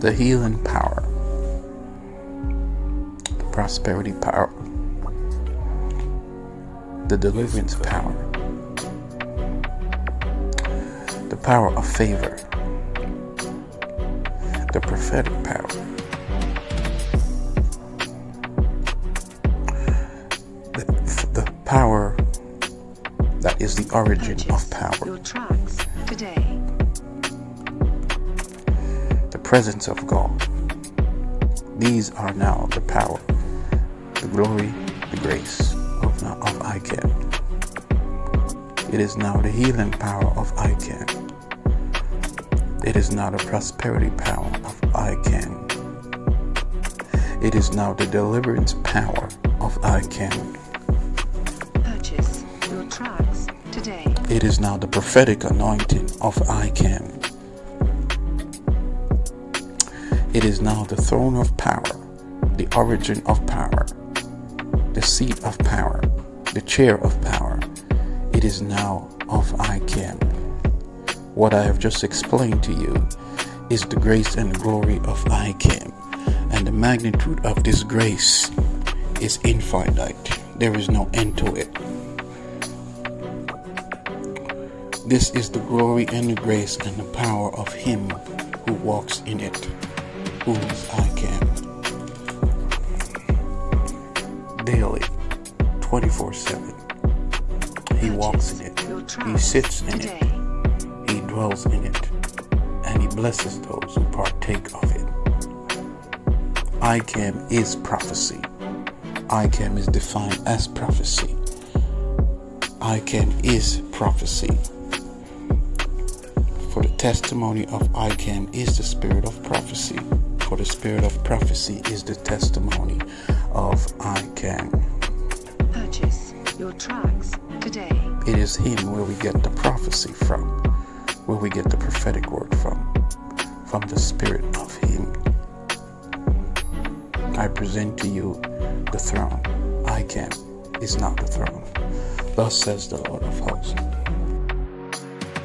the healing power, the prosperity power, the deliverance power, the power of favor, the prophetic power. The, the power that is the origin of power. Presence of God. These are now the power, the glory, the grace of, of ICAM. It is now the healing power of ICAM. It is now the prosperity power of ICAM. It is now the deliverance power of ICAM. Purchase your tracks today. It is now the prophetic anointing of ICAM. It is now the throne of power, the origin of power, the seat of power, the chair of power. It is now of I ICAM. What I have just explained to you is the grace and glory of I ICAM, and the magnitude of this grace is infinite. There is no end to it. This is the glory and the grace and the power of Him who walks in it, who is ICAM. Daily, 24 7. He walks in it, He sits in it, He dwells in it, and He blesses those who partake of it. ICAM is prophecy. ICAM is defined as prophecy. ICAM is prophecy. For the testimony of ICAM is the spirit of prophecy. For the spirit of prophecy is the testimony of I can. Purchase your tracks today. It is Him where we get the prophecy from, where we get the prophetic word from, from the spirit of Him. I present to you the throne. ICAM is not the throne. Thus says the Lord of hosts.